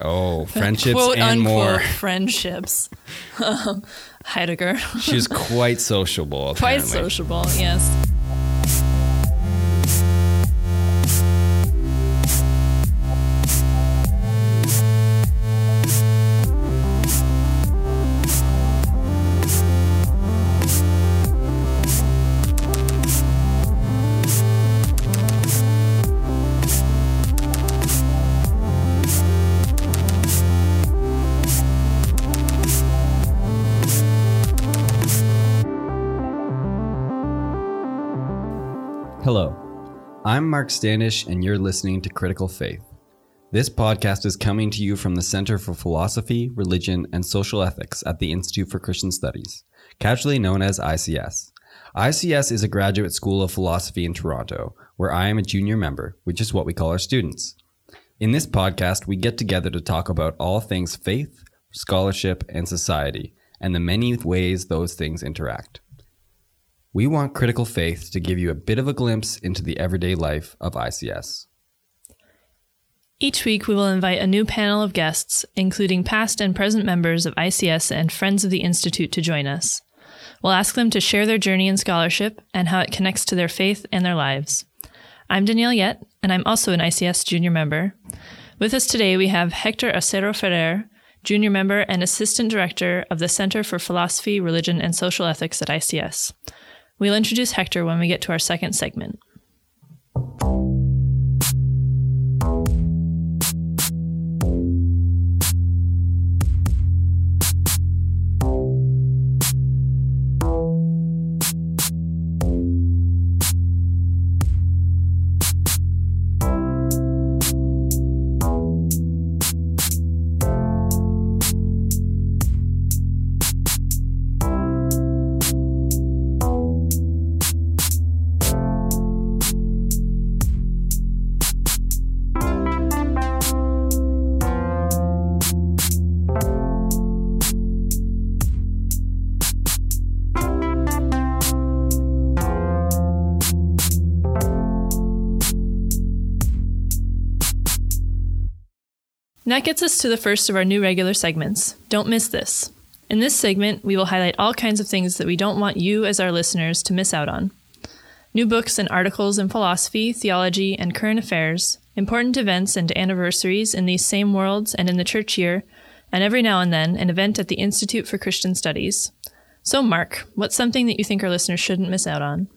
Oh, friendships quote and more. friendships. Um, Heidegger. She's quite sociable. Quite sociable, yes. Mark Standish, and you're listening to Critical Faith. This podcast is coming to you from the Center for Philosophy, Religion, and Social Ethics at the Institute for Christian Studies, casually known as ICS. ICS is a graduate school of philosophy in Toronto, where I am a junior member, which is what we call our students. In this podcast, we get together to talk about all things faith, scholarship, and society, and the many ways those things interact. We want Critical Faith to give you a bit of a glimpse into the everyday life of ICS. Each week, we will invite a new panel of guests, including past and present members of ICS and friends of the Institute, to join us. We'll ask them to share their journey in scholarship and how it connects to their faith and their lives. I'm Danielle Yet, and I'm also an ICS junior member. With us today, we have Hector Acero Ferrer, junior member and assistant director of the Center for Philosophy, Religion, and Social Ethics at ICS. We'll introduce Hector when we get to our second segment. That gets us to the first of our new regular segments. Don't miss this. In this segment, we will highlight all kinds of things that we don't want you, as our listeners, to miss out on. New books and articles in philosophy, theology, and current affairs, important events and anniversaries in these same worlds and in the church year, and every now and then an event at the Institute for Christian Studies. So, Mark, what's something that you think our listeners shouldn't miss out on?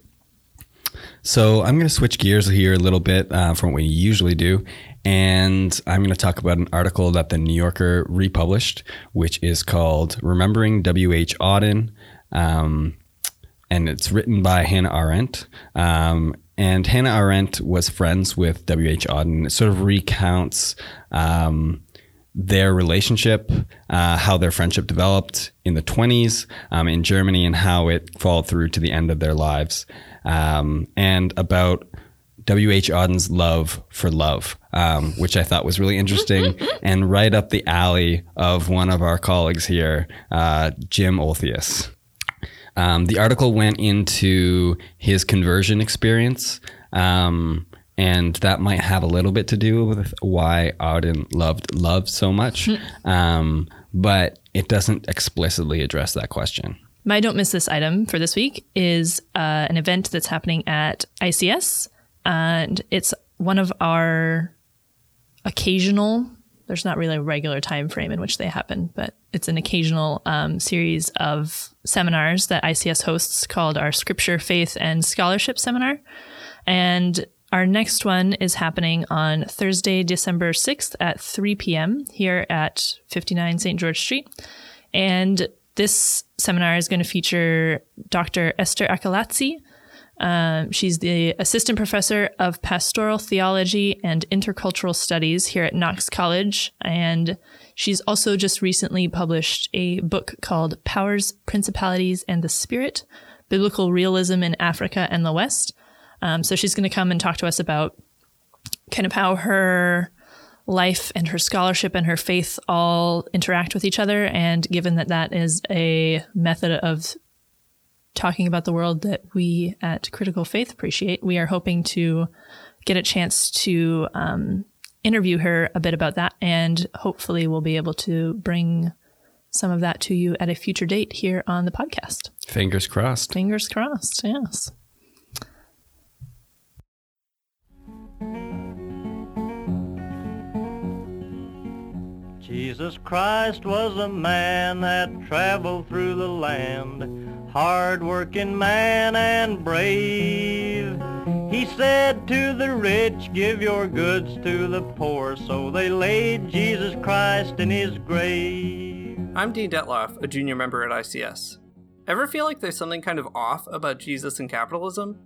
So, I'm going to switch gears here a little bit uh, from what we usually do. And I'm going to talk about an article that the New Yorker republished, which is called Remembering W.H. Auden. Um, and it's written by Hannah Arendt. Um, and Hannah Arendt was friends with W.H. Auden. It sort of recounts um, their relationship, uh, how their friendship developed in the 20s um, in Germany, and how it followed through to the end of their lives, um, and about W.H. Auden's love for love, um, which I thought was really interesting and right up the alley of one of our colleagues here, uh, Jim Olthuis. Um, the article went into his conversion experience, um, and that might have a little bit to do with why Auden loved love so much, um, but it doesn't explicitly address that question. My don't miss this item for this week is uh, an event that's happening at ICS, and it's one of our occasional. There's not really a regular time frame in which they happen, but it's an occasional um, series of seminars that ICS hosts called our Scripture, Faith, and Scholarship Seminar. And our next one is happening on Thursday, December 6th at 3 p.m. here at 59 St. George Street. And this seminar is going to feature Dr. Esther Acolatse. Um, she's the assistant professor of pastoral theology and intercultural studies here at Knox College. And she's also just recently published a book called Powers, Principalities, and the Spirit Biblical Realism in Africa and the West. Um, so she's going to come and talk to us about kind of how her life and her scholarship and her faith all interact with each other. And given that that is a method of talking about the world that we at Critical Faith appreciate, we are hoping to get a chance to um, interview her a bit about that, and hopefully we'll be able to bring some of that to you at a future date here on the podcast. Fingers crossed. Fingers crossed. Yes. Jesus Christ was a man that traveled through the land, hard-working man and brave. He said to the rich, give your goods to the poor, so they laid Jesus Christ in his grave. I'm Dean Detloff, a junior member at ICS. Ever feel like there's something kind of off about Jesus and capitalism?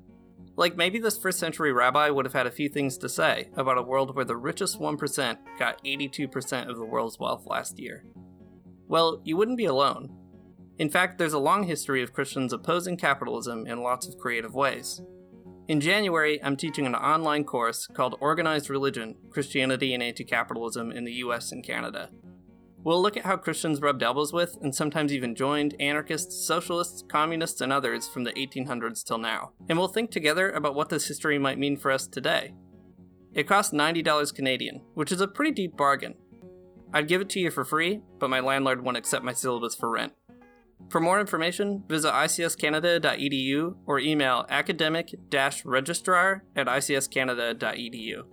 Like maybe this first century rabbi would have had a few things to say about a world where the richest 1% got 82% of the world's wealth last year. Well, you wouldn't be alone. In fact, there's a long history of Christians opposing capitalism in lots of creative ways. In January, I'm teaching an online course called Organized Religion Christianity and Anti Capitalism in the US and Canada. We'll look at how Christians rubbed elbows with, and sometimes even joined, anarchists, socialists, communists, and others from the 1800s till now. And we'll think together about what this history might mean for us today. It costs $90 Canadian, which is a pretty deep bargain. I'd give it to you for free, but my landlord won't accept my syllabus for rent. For more information, visit icscanada.edu or email academic-registrar at icscanada.edu.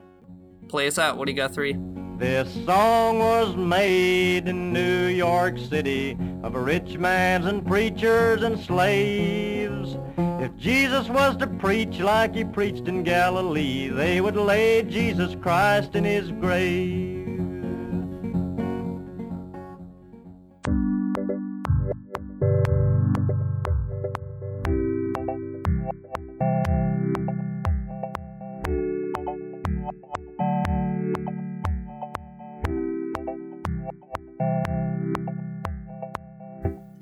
Play us out. What do you got, three? This song was made in New York City of rich mans and preachers and slaves. If Jesus was to preach like he preached in Galilee, they would lay Jesus Christ in his grave.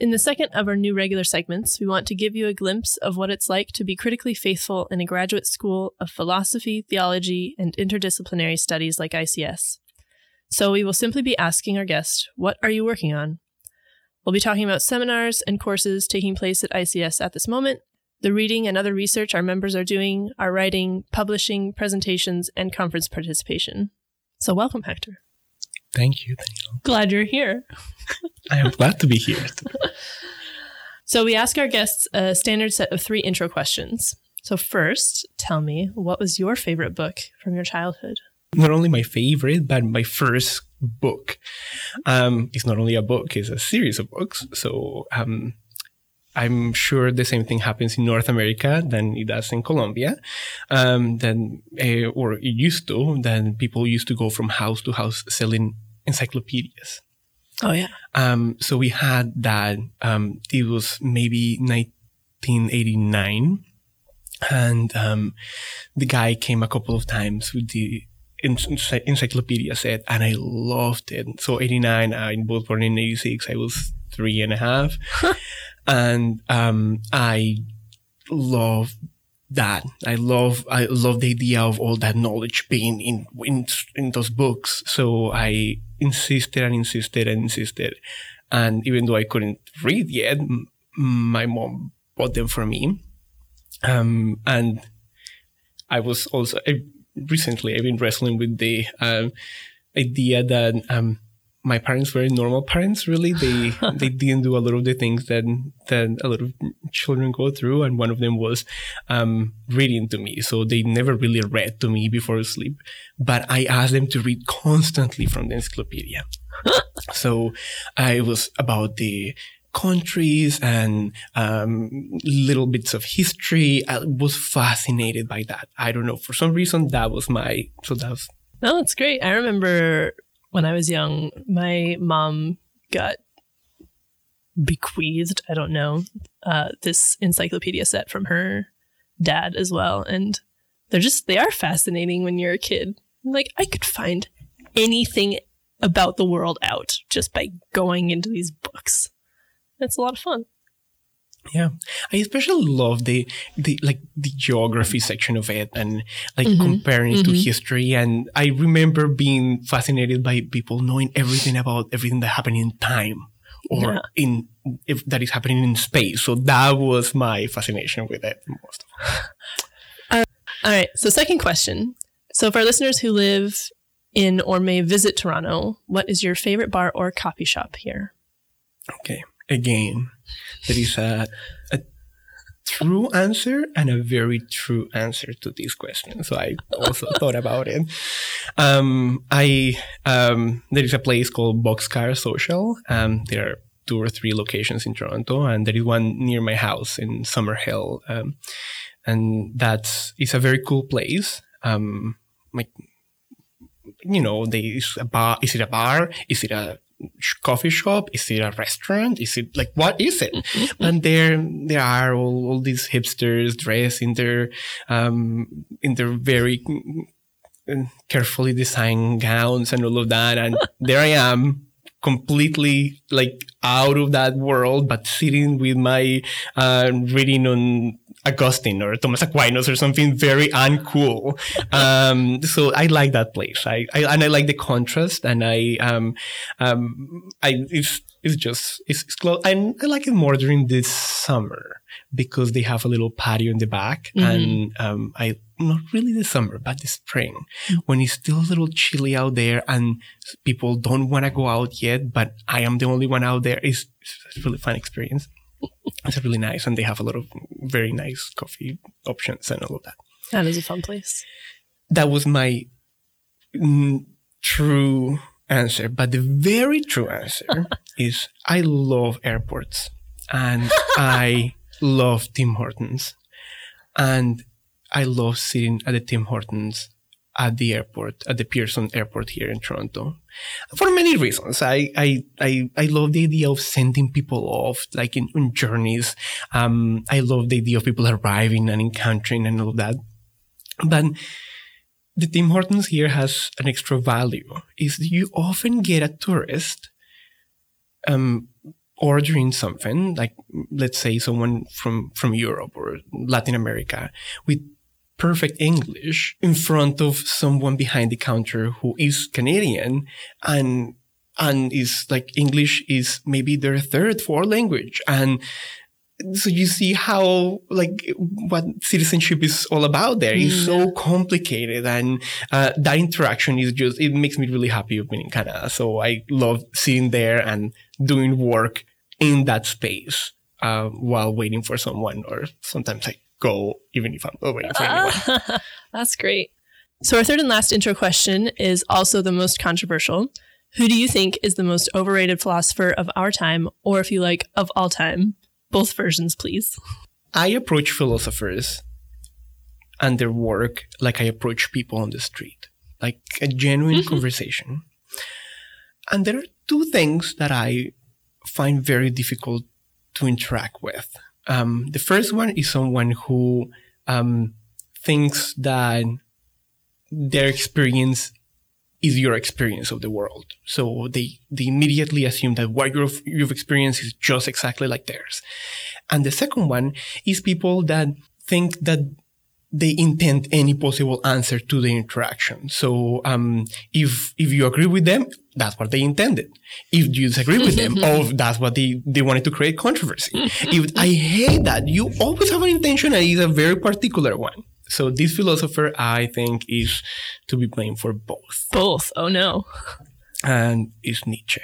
In the second of our new regular segments, we want to give you a glimpse of what it's like to be critically faithful in a graduate school of philosophy, theology, and interdisciplinary studies like ICS. So we will simply be asking our guest, What are you working on? We'll be talking about seminars and courses taking place at ICS at this moment, the reading and other research our members are doing, our writing, publishing, presentations, and conference participation. So welcome, Hector. Thank you, Daniel. Glad you're here. I am glad to be here. So we ask our guests a standard set of three intro questions. So first, tell me, what was your favorite book from your childhood? Not only my favorite, but my first book. Um, it's not only a book; it's a series of books. So um, I'm sure the same thing happens in North America than it does in Colombia. Um, then, uh, or it used to. Then people used to go from house to house selling encyclopedias. Oh yeah. Um, so we had that. Um, it was maybe 1989, and um, the guy came a couple of times with the encyclopedia set, and I loved it. So 89, I was born in 86. I was three and a half, and um, I love that. I love I love the idea of all that knowledge being in in in those books. So I insisted and insisted and insisted, and even though I couldn't read yet, m- my mom bought them for me. Um, and I was also I, recently I've been wrestling with the um, idea that um, my parents were normal parents. Really, they they didn't do a lot of the things that that a lot of children go through, and one of them was um, reading to me. So they never really read to me before sleep, but I asked them to read constantly from the encyclopedia. so I was about the countries and um, little bits of history. I was fascinated by that. I don't know for some reason that was my so that was No, it's great. I remember when I was young, my mom got bequeathed, I don't know, uh, this encyclopedia set from her dad as well. And they're just, they are fascinating when you're a kid. Like, I could find anything about the world out just by going into these books. It's a lot of fun. Yeah, I especially love the the like the geography section of it and like Mhm. comparing it to Mhm. history. And I remember being fascinated by people knowing everything about everything that happened in time or Yeah. in if that is happening in space. So that was my fascination with it most. All right. So, second question. So, for our listeners who live in or may visit Toronto, what is your favorite bar or coffee shop here? Okay. Again, there is a, a true answer and a very true answer to this question. So I also thought about it. Um, I um, there is a place called Boxcar Social. Um, there are two or three locations in Toronto, and there is one near my house in Summerhill. Um, and that's it's a very cool place. Um, like you know, there is a bar. Is it a bar? Is it a coffee shop? Is it a restaurant? Is it like what is it? and there there are all, all these hipsters dressed in their um, in their very carefully designed gowns and all of that. And there I am completely like out of that world, but sitting with my uh, reading on Augustine or Thomas Aquinas or something very uncool. Um, so I like that place. I, I, and I like the contrast, and I um um I it's it's just it's, it's close, and I like it more during this summer because they have a little patio in the back, mm-hmm. and um I not really the summer, but the spring mm-hmm. when it's still a little chilly out there and people don't want to go out yet, but I am the only one out there. It's, it's a really fun experience it's really nice, and they have a lot of very nice coffee options and all of that. That is a fun place. That was my mm, true answer, but the very true answer is I love airports and I love Tim Hortons, and I love sitting at the Tim Hortons at the airport, at the Pearson Airport here in Toronto, for many reasons. I I I, I love the idea of sending people off, like in, in journeys. Um, I love the idea of people arriving and encountering and all that. But the Tim Hortons here has an extra value. Is you often get a tourist um, ordering something, like let's say someone from from Europe or Latin America, with perfect English in front of someone behind the counter who is Canadian and and is like English is maybe their third, fourth language. And so you see how like what citizenship is all about there. Is so complicated and uh, that interaction is just it makes me really happy of being in canada. So i love sitting there and doing work in that space uh, while waiting for someone or sometimes i go even if I'm waiting for anyone. That's great. So our third and last intro question is also the most controversial. Who do you think is the most overrated philosopher of our time, or if you like, of all time? Both versions, please. I approach philosophers and their work like I approach people on the street, like a genuine mm-hmm. conversation. And there are two things that I find very difficult to interact with. Um, the first one is someone who um, thinks that their experience is your experience of the world. So they, they immediately assume that what you've, you've experienced is just exactly like theirs. And the second one is people that think that they intend any possible answer to the interaction. So, um, if, if you agree with them, that's what they intended. If you disagree with them, oh, that's what they, they wanted to create controversy. if I hate that, you always have an intention and it's a very particular one. So this philosopher, I think, is to be blamed for both. Both. Oh no. And is Nietzsche.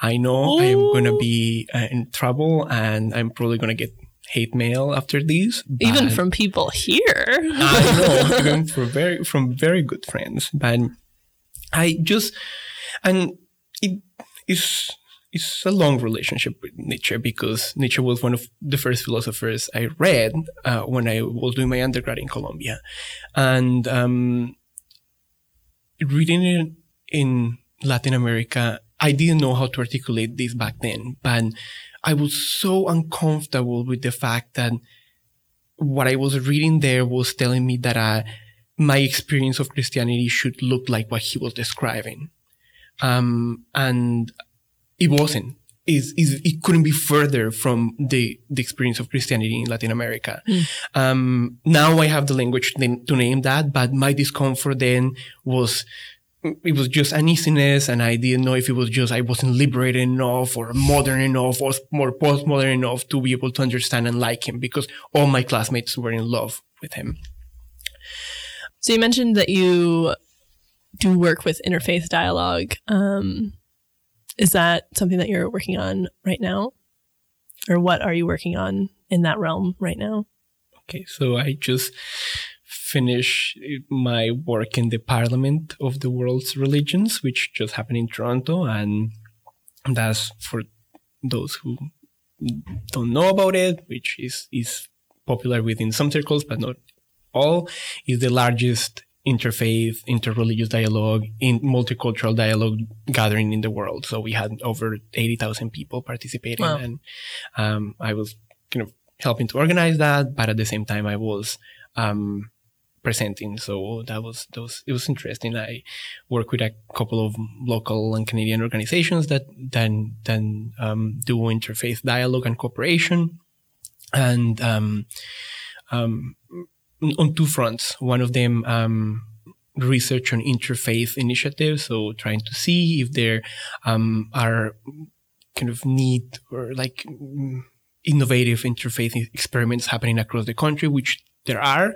I know Ooh. I'm going to be uh, in trouble and I'm probably going to get hate mail after these. Even from people here. I know, even from very from very good friends. But I just and it is it's a long relationship with Nietzsche because Nietzsche was one of the first philosophers I read uh, when I was doing my undergrad in Colombia, and um, reading it in Latin America, I didn't know how to articulate this back then, but I was so uncomfortable with the fact that what I was reading there was telling me that uh, my experience of Christianity should look like what he was describing. Um, and it wasn't. It's, it's, it couldn't be further from the, the experience of Christianity in Latin America. Mm. Um, now I have the language to name that, but my discomfort then was it was just uneasiness and I didn't know if it was just I wasn't liberated enough or modern enough or more postmodern enough to be able to understand and like him because all my classmates were in love with him. So you mentioned that you do work with interfaith dialogue. Um, is that something that you're working on right now? Or what are you working on in that realm right now? Okay, so I just finished my work in the Parliament of the World's Religions, which just happened in Toronto. And that's for those who don't know about it, which is, is popular within some circles, but not all, is the largest interfaith, interreligious dialogue, in multicultural dialogue gathering in the world. So we had over 80,000 people participating Wow. and um, I was kind of helping to organize that, but at the same time I was um, presenting. So that was, that was, it was interesting. I work with a couple of local and Canadian organizations that then, then um, do interfaith dialogue and cooperation. And um, um, on two fronts. One of them, um, research on interfaith initiatives, so trying to see if there um, are kind of neat or like mm, innovative interfaith experiments happening across the country, which there are,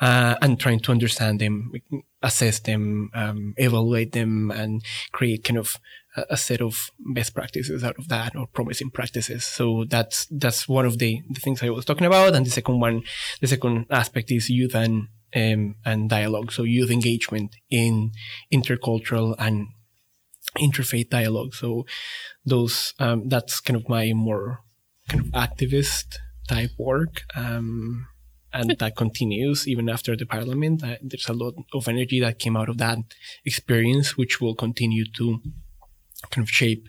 uh, and trying to understand them, assess them, um, evaluate them, and create kind of a, a set of best practices out of that or promising practices. So that's that's one of the, the things I was talking about. And the second one, the second aspect is youth and um, and dialogue. So youth engagement in intercultural and interfaith dialogue. So those um, that's kind of my more kind of activist type work. Um, and that continues even after the parliament. Uh, there's a lot of energy that came out of that experience, which will continue to kind of shape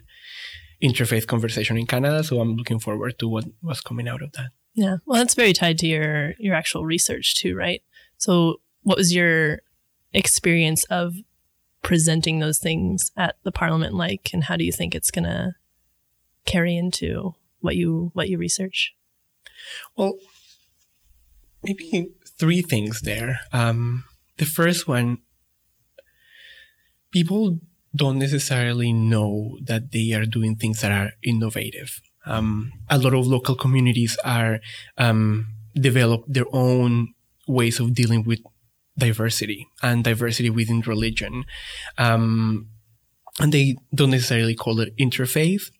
interfaith conversation in Canada. So I'm looking forward to what was coming out of that. Yeah. Well, that's very tied to your your actual research too, right? So, what was your experience of presenting those things at the parliament like and how do you think it's going to carry into what you what you research? Well, maybe three things there. Um, the first one, people don't necessarily know that they are doing things that are innovative. Um, a lot of local communities are um, develop their own ways of dealing with diversity and diversity within religion, um, and they don't necessarily call it interfaith.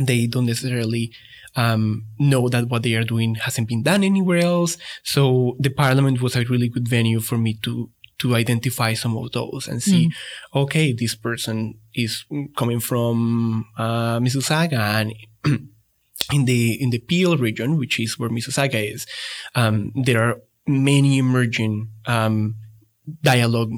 They don't necessarily um, know that what they are doing hasn't been done anywhere else. So the parliament was a really good venue for me to to identify some of those and see, okay, this person is coming from uh, Mississauga and in the in the Peel region, which is where Mississauga is, um, there are many emerging um, dialogue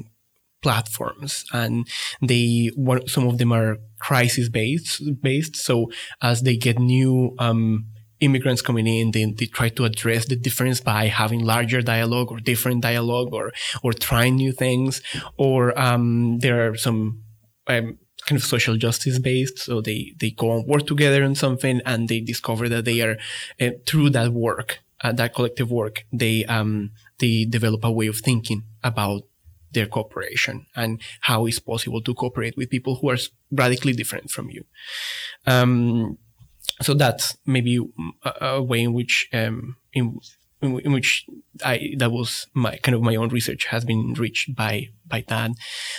platforms, and they some of them are crisis based based. So as they get new um, immigrants coming in, they, they try to address the difference by having larger dialogue or different dialogue or or trying new things. Or um, there are some um, kind of social justice based. So they they go and work together on something, and they discover that they are uh, through that work, uh, that collective work, they um they develop a way of thinking about their cooperation and how it's possible to cooperate with people who are radically different from you. Um, so that's maybe a, a way in which um, in, in, in which I that was my kind of my own research has been enriched by by that.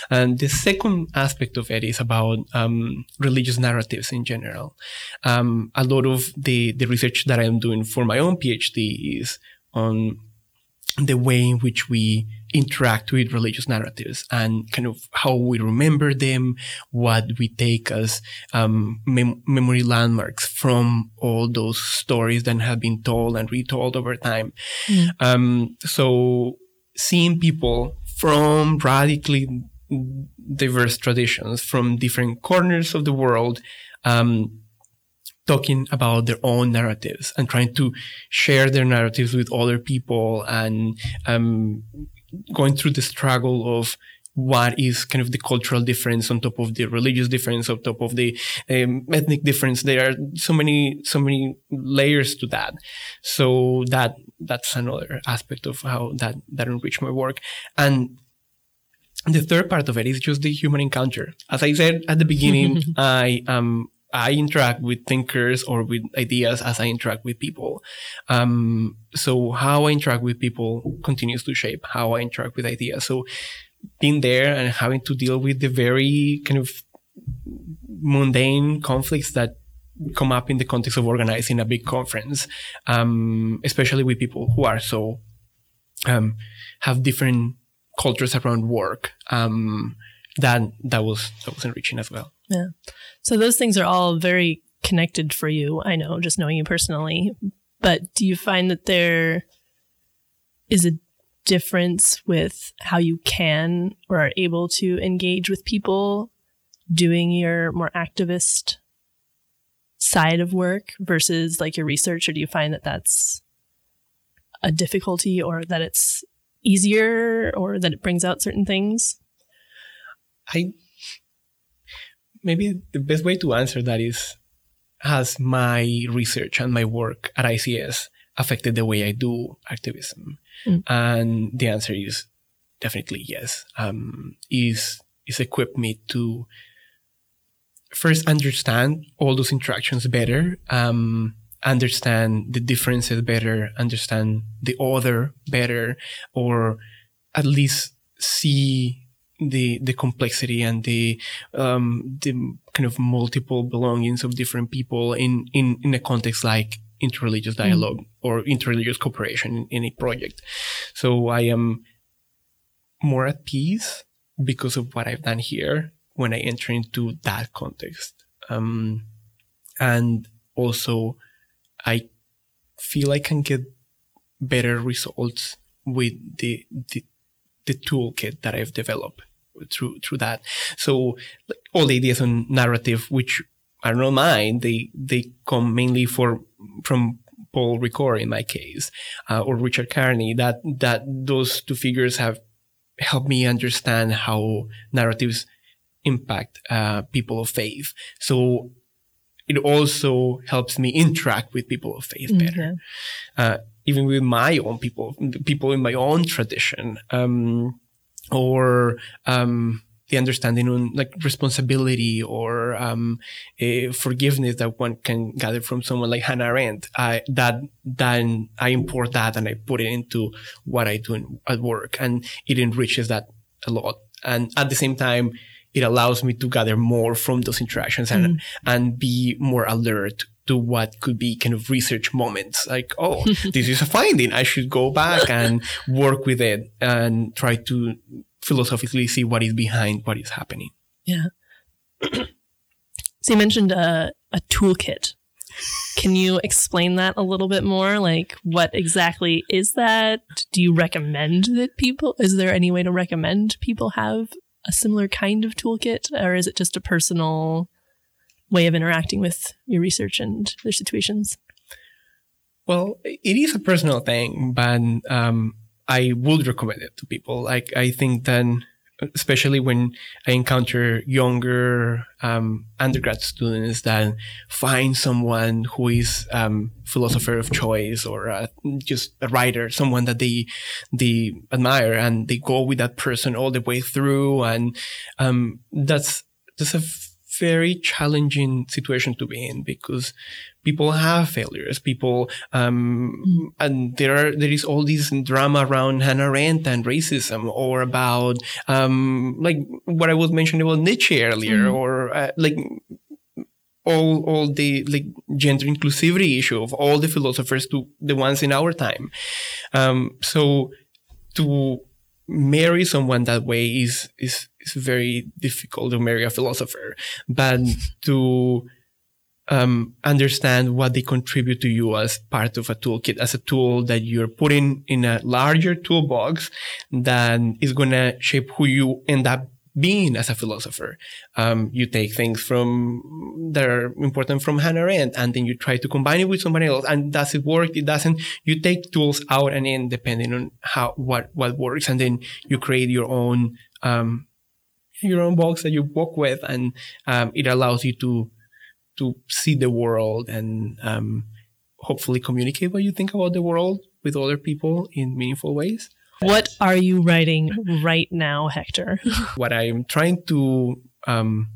And the second aspect of it is about um, religious narratives in general. Um, a lot of the the research that I'm doing for my own PhD is on the way in which we interact with religious narratives and kind of how we remember them, what we take as um, mem- memory landmarks from all those stories that have been told and retold over time. Um, so seeing people from radically diverse traditions from different corners of the world um, talking about their own narratives and trying to share their narratives with other people and um, going through the struggle of what is kind of the cultural difference on top of the religious difference on top of the um, ethnic difference. There are so many so many layers to that. So that that's another aspect of how that that enrich my work. And the third part of it is just the human encounter. As i said at the beginning i um I interact with thinkers or with ideas as I interact with people. Um, so how I interact with people continues to shape how I interact with ideas. So being there and having to deal with the very kind of mundane conflicts that come up in the context of organizing a big conference, um, especially with people who are so um, have different cultures around work. Um, that that was that was enriching as well. Yeah. So those things are all very connected for you. I know, just knowing you personally. But do you find that there is a difference with how you can or are able to engage with people doing your more activist side of work versus like your research or do you find that that's a difficulty or that it's easier or that it brings out certain things i maybe the best way to answer that is has my research and my work at ics affected the way i do activism mm. and the answer is definitely yes um, is is equipped me to first understand all those interactions better, um, understand the differences better, understand the other better, or at least see the the complexity and the um, the kind of multiple belongings of different people in in in a context like interreligious dialogue mm. or interreligious cooperation in, in a project. So I am more at peace because of what I've done here when I enter into that context. Um, and also, I feel I can get better results with the, the, the toolkit that I've developed through through that. So like, all the ideas on narrative, which are not mine, they they come mainly for from Paul Ricoeur in my case, uh, or Richard Kearney. That that those two figures have helped me understand how narratives impact uh, people of faith. So it also helps me interact with people of faith better. Mm-hmm. Uh, even with my own people, people in my own tradition, um, or um, the understanding on like responsibility or um, forgiveness that one can gather from someone like Hannah Arendt. I, that then I import that and I put it into what I do in, at work, and it enriches that a lot. And at the same time, it allows me to gather more from those interactions and mm. and be more alert to what could be kind of research moments like oh this is a finding. I should go back and work with it and try to philosophically see what is behind what is happening. Yeah. So you mentioned a, a toolkit. Can you explain that a little bit more? Like what exactly is that? Do you recommend that people is there any way to recommend people have a similar kind of toolkit, or is it just a personal way of interacting with your research and their situations? Well, it is a personal thing, but um, I would recommend it to people. Like, I think then especially when I encounter younger um, undergrad students that find someone who is um, philosopher of choice or uh, just a writer, someone that they they admire, and they go with that person all the way through, and um, that's that's a very challenging situation to be in because people have failures. People, um, mm. and there are, there is all this drama around Hannah Arendt and racism or about, um, like what I was mentioning about Nietzsche earlier mm. or, uh, like, all, all the like gender inclusivity issue of all the philosophers to the ones in our time. Um, so to marry someone that way is, is, is very difficult to marry a philosopher, but to, um, understand what they contribute to you as part of a toolkit, as a tool that you're putting in a larger toolbox that is going to shape who you end up being as a philosopher. Um, you take things from that are important from Hannah Arendt, and then you try to combine it with somebody else. And does it work? It doesn't. You take tools out and in depending on how what what works, and then you create your own um, your own box that you work with, and um, it allows you to to see the world and um, hopefully communicate what you think about the world with other people in meaningful ways. What are you writing right now, Hector? what I'm trying to um,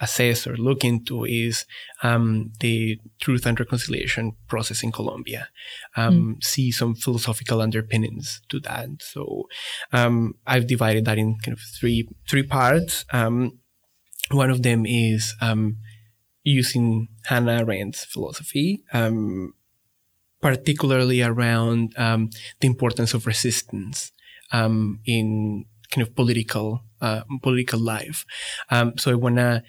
assess or look into is um, the truth and reconciliation process in Colombia. Um, mm. See some philosophical underpinnings to that. So um, I've divided that in kind of three three parts. Um, one of them is um, using Hannah Arendt's philosophy, um, particularly around the importance of resistance in kind of political uh, political life. so I wanna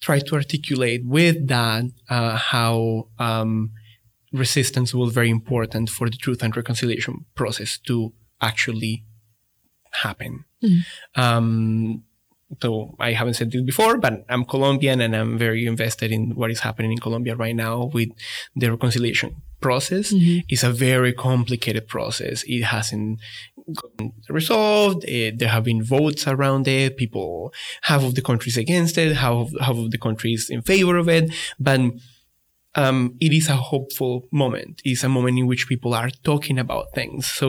try to articulate with that uh, how um, resistance was very important for the truth and reconciliation process to actually happen. Mm-hmm. Um, so I haven't said this before, but I'm Colombian and I'm very invested in what is happening in Colombia right now with the reconciliation process. Mm-hmm. It's a very complicated process. It hasn't gotten resolved. It, eh, there have been votes around it. People, half of the countries against it, half, half of the countries in favor of it. But um, it is a hopeful moment. It's a moment in which people are talking about things. So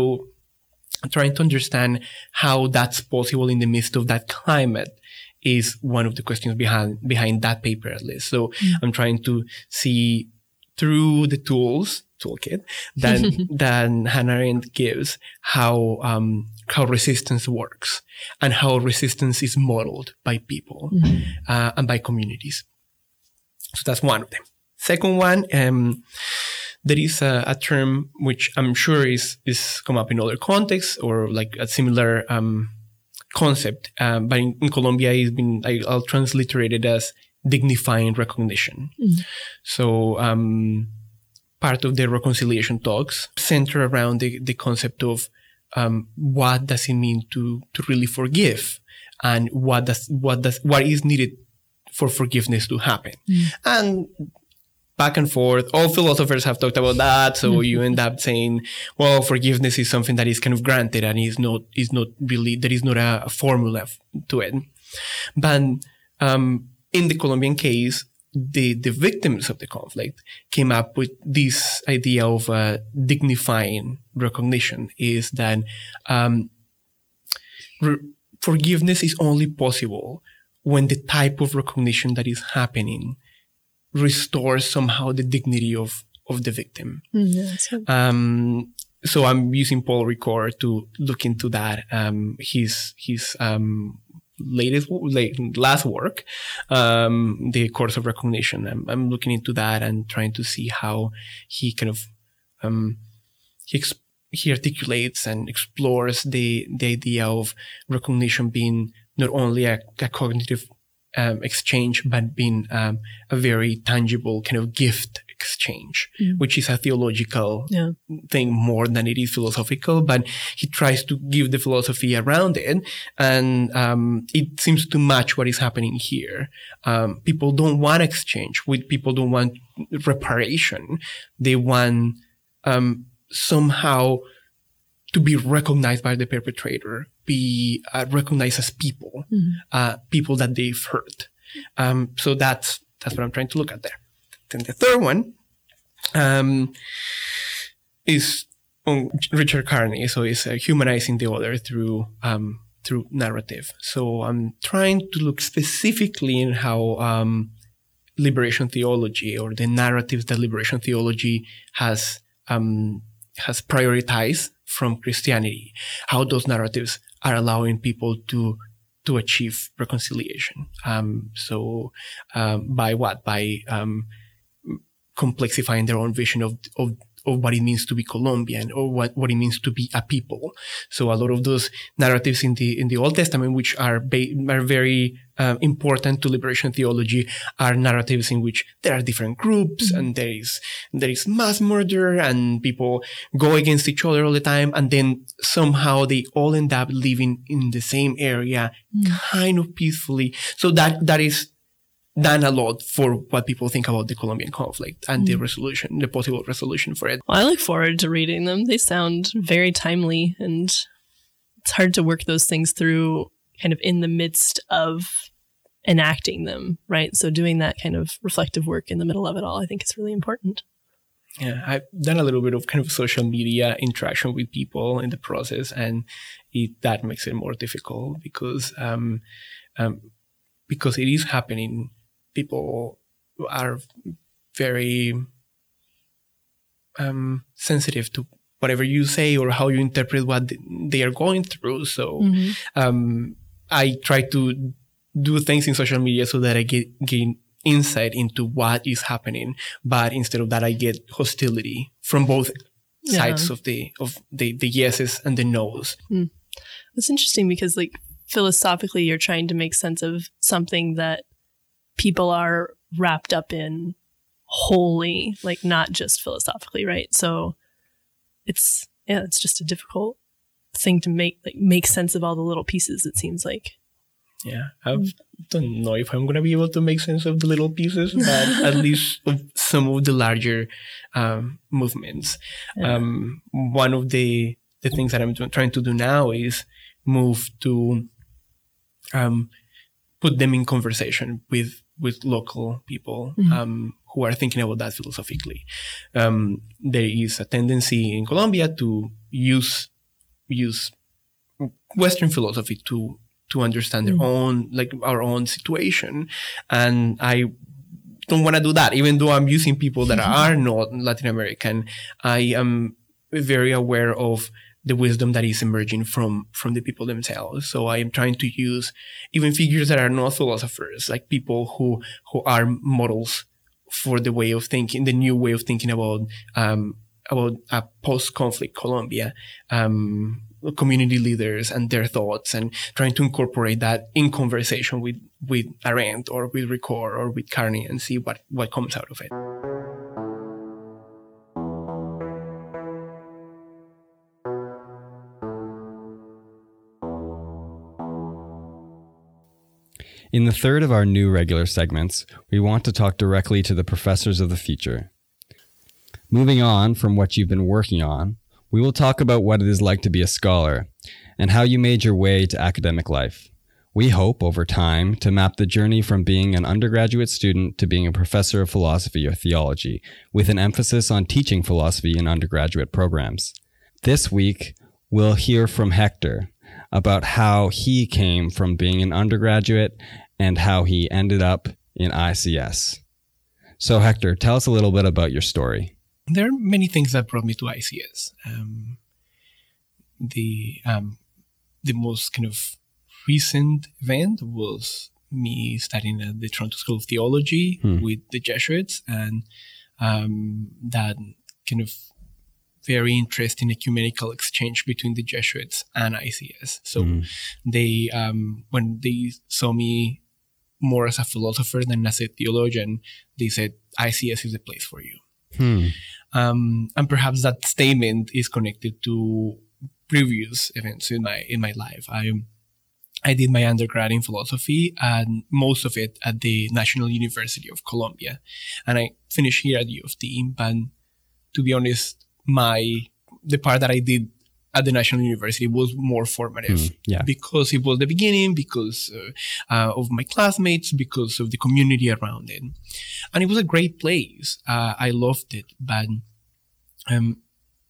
trying to understand how that's possible in the midst of that climate is one of the questions behind behind that paper at least. So mm. I'm trying to see through the tools toolkit that that Hannah Arendt gives how um, how resistance works and how resistance is modeled by people mm-hmm. uh, and by communities. So that's one of them. Second one, um, there is a, a, term which I'm sure is is come up in other contexts or like a similar um, concept, um, but in, in, Colombia it's been I, will transliterate it as dignifying recognition. Mm. So um, part of the reconciliation talks center around the, the concept of um, what does it mean to to really forgive and what does what does what is needed for forgiveness to happen mm. and back and forth all philosophers have talked about that so mm-hmm. you end up saying well forgiveness is something that is kind of granted and is not is not really there is not a, a formula to it but um, in the colombian case the, the victims of the conflict came up with this idea of uh, dignifying recognition is that um, re- forgiveness is only possible when the type of recognition that is happening restores somehow the dignity of, of the victim. Mm, um, so I'm using Paul Ricoeur to look into that. Um, his his um, latest late, last work, um, the course of recognition. I'm, I'm, looking into that and trying to see how he kind of um, he ex- he articulates and explores the the idea of recognition being not only a, a cognitive um, exchange, but being um, a very tangible kind of gift exchange, mm. which is a theological yeah. thing more than it is philosophical. But he tries to give the philosophy around it, and um, it seems to match what is happening here. Um, people don't want exchange. With people don't want reparation. They want um, somehow to be recognized by the perpetrator, be uh, recognized as people, mm-hmm. uh, people that they've hurt. Um, so that's that's what I'm trying to look at there. Then the third one um, is on Richard Kearney. So it's uh, humanizing the other through um, through narrative. So I'm trying to look specifically in how um, liberation theology or the narratives that liberation theology has um, has prioritized from Christianity, how those narratives are allowing people to to achieve reconciliation. Um, so um, by what? By complexifying their own vision of, of, of what it means to be Colombian or what, what it means to be a people. So a lot of those narratives in the in the Old Testament, which are ba- are very uh, important to liberation theology, are narratives in which there are different groups mm-hmm. and there is there is mass murder and people go against each other all the time, and then somehow they all end up living in the same area, mm-hmm. kind of peacefully. So that that is done a lot for what people think about the Colombian conflict and mm. the resolution, the possible resolution for it. Well, I look forward to reading them. They sound very timely, and it's hard to work those things through kind of in the midst of enacting them, right? So doing that kind of reflective work in the middle of it all, I think is really important. Yeah, I've done a little bit of kind of social media interaction with people in the process, and it, that makes it more difficult because um, um, because it is happening people are very um, sensitive to whatever you say or how you interpret what they are going through. So Mm-hmm. um, I try to do things in social media so that I get gain insight into what is happening, but instead of that, I get hostility from both Yeah. sides of the of the the yeses and the nos. It's interesting because, like, philosophically, you're trying to make sense of something that people are wrapped up in wholly, like, not just philosophically, right? So it's, yeah, it's just a difficult thing to make, like, make sense of all the little pieces, it seems like. Yeah, I don't know if I'm gonna be able to make sense of the little pieces, but at least of some of the larger um, movements. Yeah. Um, one of the the things that I'm trying to do now is move to um, put them in conversation with with local people Mhm. um, who are thinking about that philosophically. Um, there is a tendency in Colombia to use use Western philosophy to to understand their Mm. own like our own situation, and I don't want to do that. Even though I'm using people that are not Latin American, I am very aware of the wisdom that is emerging from from the people themselves. So I am trying to use even figures that are not philosophers, like people who who are models for the way of thinking, the new way of thinking about um, about a post-conflict Colombia, um, community leaders and their thoughts, and trying to incorporate that in conversation with with Arendt or with Ricoeur or with Kearney and see what what comes out of it. In the third of our new regular segments, we want to talk directly to the professors of the future. Moving on from what you've been working on, we will talk about what it is like to be a scholar and how you made your way to academic life. We hope over time to map the journey from being an undergraduate student to being a professor of philosophy or theology, with an emphasis on teaching philosophy in undergraduate programs. This week, we'll hear from Hector about how he came from being an undergraduate and how he ended up in ICS. So, Hector, tell us a little bit about your story. there are many things that brought me to ICS. Um, the um, the most kind of recent event was me studying at the Toronto School of Theology Hmm. with the Jesuits, and um, that kind of very interesting ecumenical exchange between the Jesuits and ICS. So Mhm. they, um, when they saw me more as a philosopher than as a theologian, they said ICS is the place for you. Hmm. Um, and perhaps that statement is connected to previous events in my in my life. I I did my undergrad in philosophy and most of it at the National University of Colombia, and I finished here at U of T. But to be honest, my the part that I did at the National University was more formative Hmm. Yeah. because it was the beginning, because uh, uh, of my classmates, because of the community around it, and it was a great place. Uh, I loved it, but um,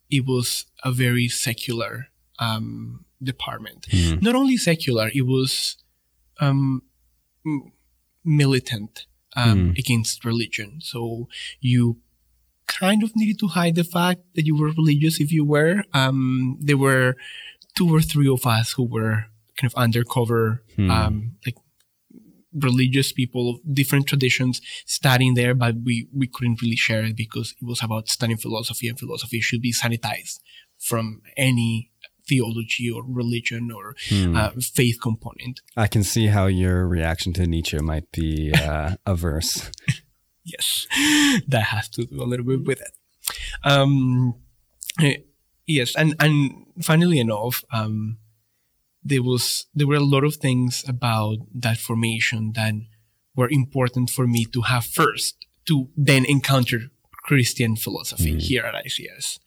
it was a very secular um, department. Hmm. Not only secular, it was um, militant um, Hmm. against religion. So you kind of needed to hide the fact that you were religious if you were. Um, there were two or three of us who were kind of undercover, Hmm. um, like religious people of different traditions studying there, but we, we couldn't really share it because it was about studying philosophy and philosophy should be sanitized from any theology or religion or Hmm. uh, faith component. I can see how your reaction to Nietzsche might be uh, averse. Yes, that has to do a little bit with it. Um, yes, and and funnily enough, um, there was there were a lot of things about that formation that were important for me to have first to then encounter Christian philosophy Mhm. here at ICS.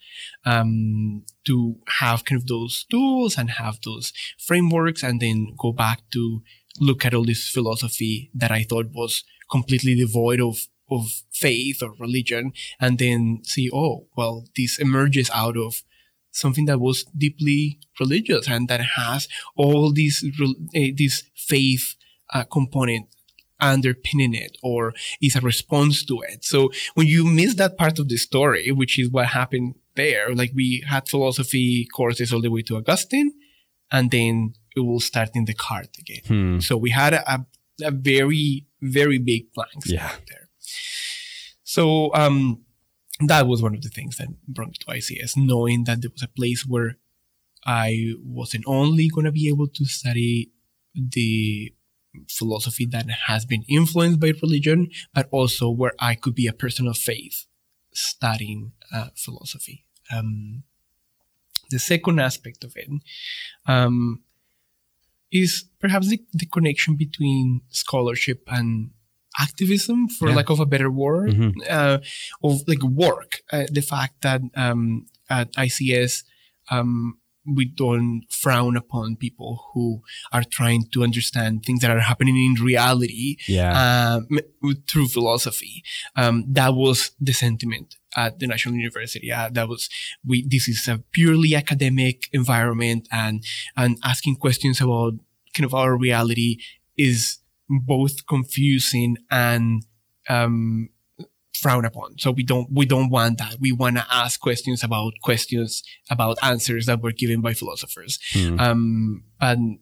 Um, to have kind of those tools and have those frameworks, and then go back to look at all this philosophy that I thought was completely devoid of of faith or religion, and then see, oh, well, this emerges out of something that was deeply religious and that has all these rel- eh, this faith uh, component underpinning it or is a response to it. So when you miss that part of the story, which is what happened there, like we had philosophy courses all the way to Augustine, and then it will start in Descartes again. Hmm. So we had a, a, a very, very big blank Yeah. there. So um, that was one of the things that brought me to ICS, knowing that there was a place where I wasn't only going to be able to study the philosophy that has been influenced by religion, but also where I could be a person of faith studying uh, philosophy. Um, the second aspect of it um, is perhaps the, the connection between scholarship and activism, for Yeah. lack of a better word, Mhm. uh, of like work. Uh, the fact that um, at ICS, um, we don't frown upon people who are trying to understand things that are happening in reality Yeah. um, through philosophy. Um, that was the sentiment at the National University. Uh, that was we. This is a purely academic environment, and and asking questions about kind of our reality is both confusing and um, frowned upon. So we don't we don't want that. We want to ask questions about questions about answers that were given by philosophers. Hmm. Um, and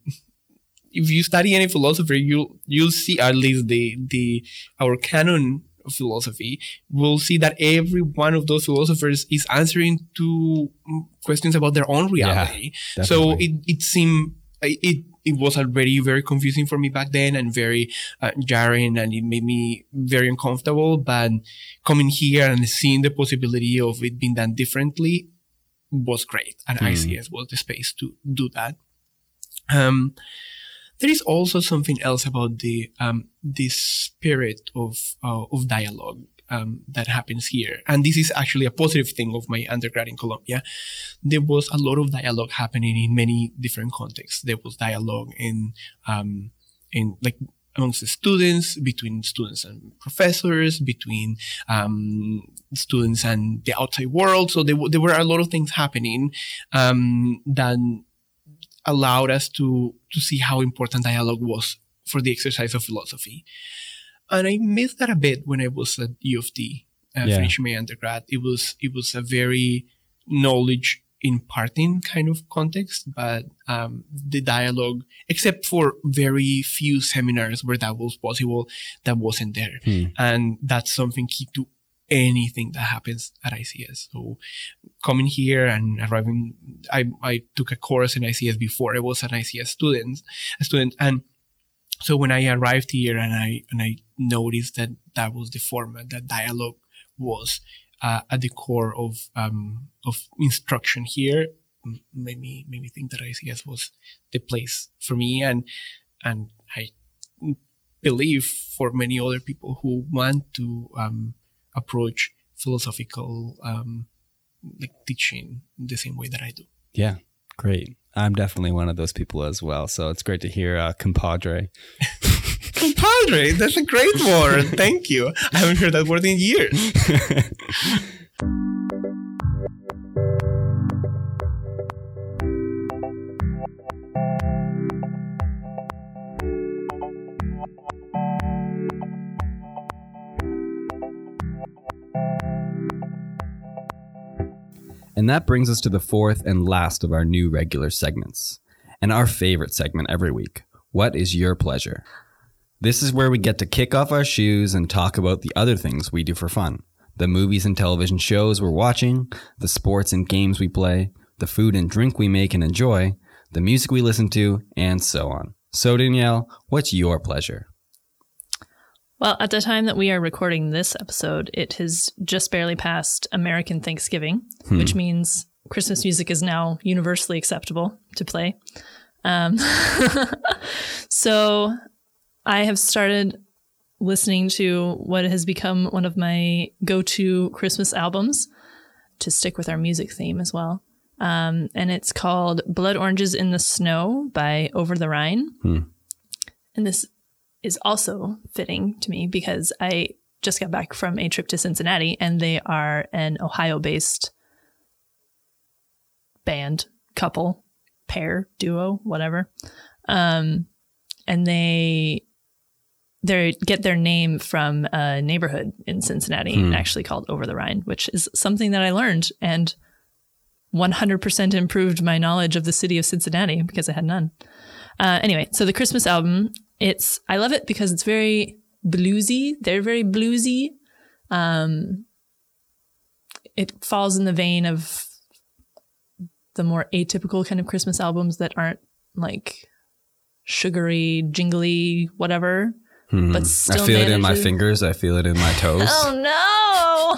if you study any philosopher, you'll you'll see at least the the our canon of philosophy. We'll see that every one of those philosophers is answering to mm, questions about their own reality. so it it seemed it it was already very confusing for me back then and very uh, jarring and it made me very uncomfortable. But coming here and seeing the possibility of it being done differently was great, and Hmm. ICS was the space to do that. Um, there is also something else about the um, the spirit of uh, of dialogue um, that happens here, and this is actually a positive thing of my undergrad in Colombia. There was a lot of dialogue happening in many different contexts. There was dialogue in um, in like amongst the students, between students and professors, between um, students and the outside world. So there, w- there were a lot of things happening um, that allowed us to to see how important dialogue was for the exercise of philosophy. And I missed that a bit when I was at U of T, uh, Yeah. finishing my undergrad. It was it was a very knowledge imparting kind of context, but um, the dialogue, except for very few seminars where that was possible, that wasn't there. Hmm. And that's something key to anything that happens at ICS. So coming here and arriving, I, I took a course in ICS before I was an ICS student, a student. And so when I arrived here and I, and I noticed that that was the format, that dialogue was uh, at the core of, um, of instruction here, made me, made me think that ICS was the place for me. And, and I believe for many other people who want to, um, approach philosophical um, like teaching the same way that I do. Yeah, great. I'm definitely one of those people as well. So it's great to hear uh, compadre. Compadre, that's a great word. Thank you. I haven't heard that word in years. And that brings us to the fourth and last of our new regular segments, and our favorite segment every week. What is your pleasure? This is where we get to kick off our shoes and talk about the other things we do for fun the movies and television shows we're watching, the sports and games we play, the food and drink we make and enjoy, the music we listen to, and so on. So, Danielle, what's your pleasure? Well, at the time that we are recording this episode, it has just barely passed American Thanksgiving, which means Christmas music is now universally acceptable to play. Um, so I have started listening to what has become one of my go to Christmas albums to stick with our music theme as well. Um, and it's called Blood Oranges in the Snow by Over the Rhine. And this is also fitting to me because I just got back from a trip to Cincinnati and they are an Ohio based band, couple, pair, duo, whatever. Um, and they they get their name from a neighborhood in Cincinnati, actually called Over the Rhine, which is something that I learned and 100% improved my knowledge of the city of Cincinnati because I had none. Uh, anyway, so the Christmas album, it's I love it because it's very bluesy. They're very bluesy. Um, it falls in the vein of the more atypical kind of Christmas albums that aren't like sugary, jingly, whatever. But still I feel it in my fingers. I feel it in my toes. Oh no.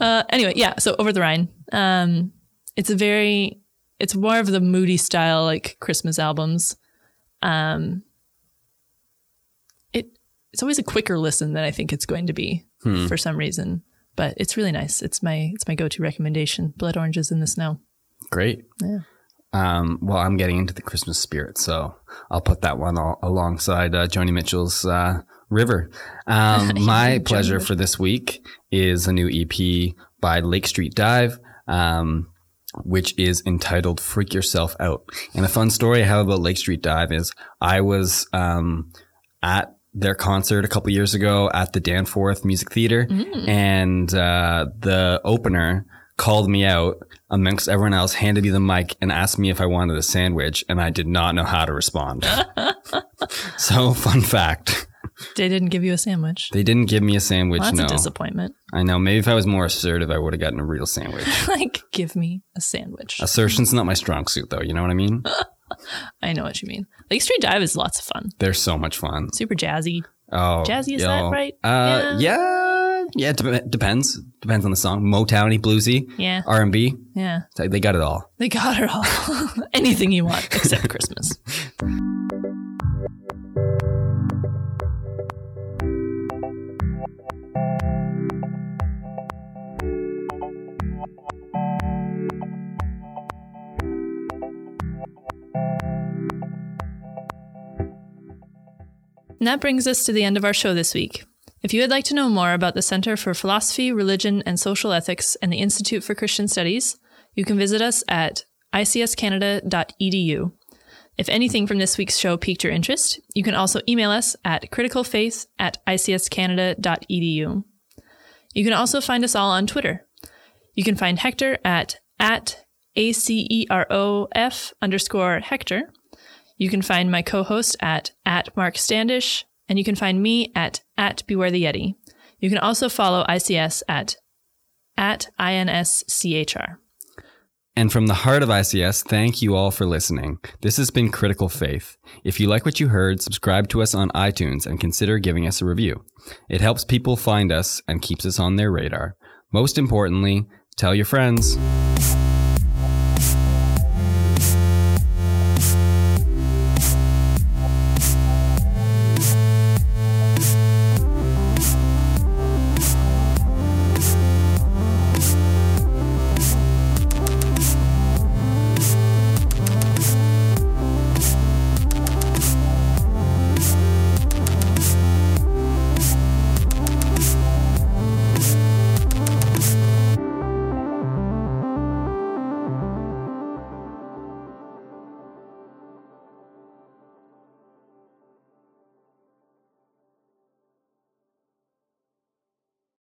uh, anyway, yeah. So over the Rhine, um, it's a very, it's more of the moody style like Christmas albums. Um, it it's always a quicker listen than I think it's going to be for some reason, but it's really nice. It's my it's my go to recommendation. Blood oranges in the snow. Great. Yeah. Um, well, I'm getting into the Christmas spirit, so I'll put that one al- alongside uh, Joni Mitchell's uh, River. Um, my pleasure for this week is a new EP by Lake Street Dive, um, which is entitled Freak Yourself Out. And a fun story I have about Lake Street Dive is I was um, at their concert a couple years ago at the Danforth Music Theater, and uh, the opener called me out amongst everyone else, handed me the mic, and asked me if I wanted a sandwich, and I did not know how to respond. so, fun fact: They didn't give you a sandwich. they didn't give me a sandwich. Well, that's no, a disappointment. I know. Maybe if I was more assertive, I would have gotten a real sandwich. like, give me a sandwich. Assertion's not my strong suit, though. You know what I mean? I know what you mean. Lake Street Dive is lots of fun. They're so much fun. Super jazzy. Oh, Jazzy, is that right? Uh, yeah, yeah. it dep- depends. Depends on the song. Motowny, bluesy, Yeah. R and B. Yeah. They got it all. They got it all. Anything you want except Christmas. And that brings us to the end of our show this week. If you would like to know more about the Center for Philosophy, Religion, and Social Ethics and the Institute for Christian Studies, you can visit us at icscanada.edu. If anything from this week's show piqued your interest, you can also email us at criticalfaith at icscanada.edu. You can also find us all on Twitter. You can find Hector at, at A-C-E-R-O-F underscore Hector. You can find my co-host at, at Mark Standish, and you can find me at, at Beware the Yeti. You can also follow ICS at, at INSCHR. And from the heart of ICS, thank you all for listening. This has been Critical Faith. If you like what you heard, subscribe to us on iTunes and consider giving us a review. It helps people find us and keeps us on their radar. Most importantly, tell your friends.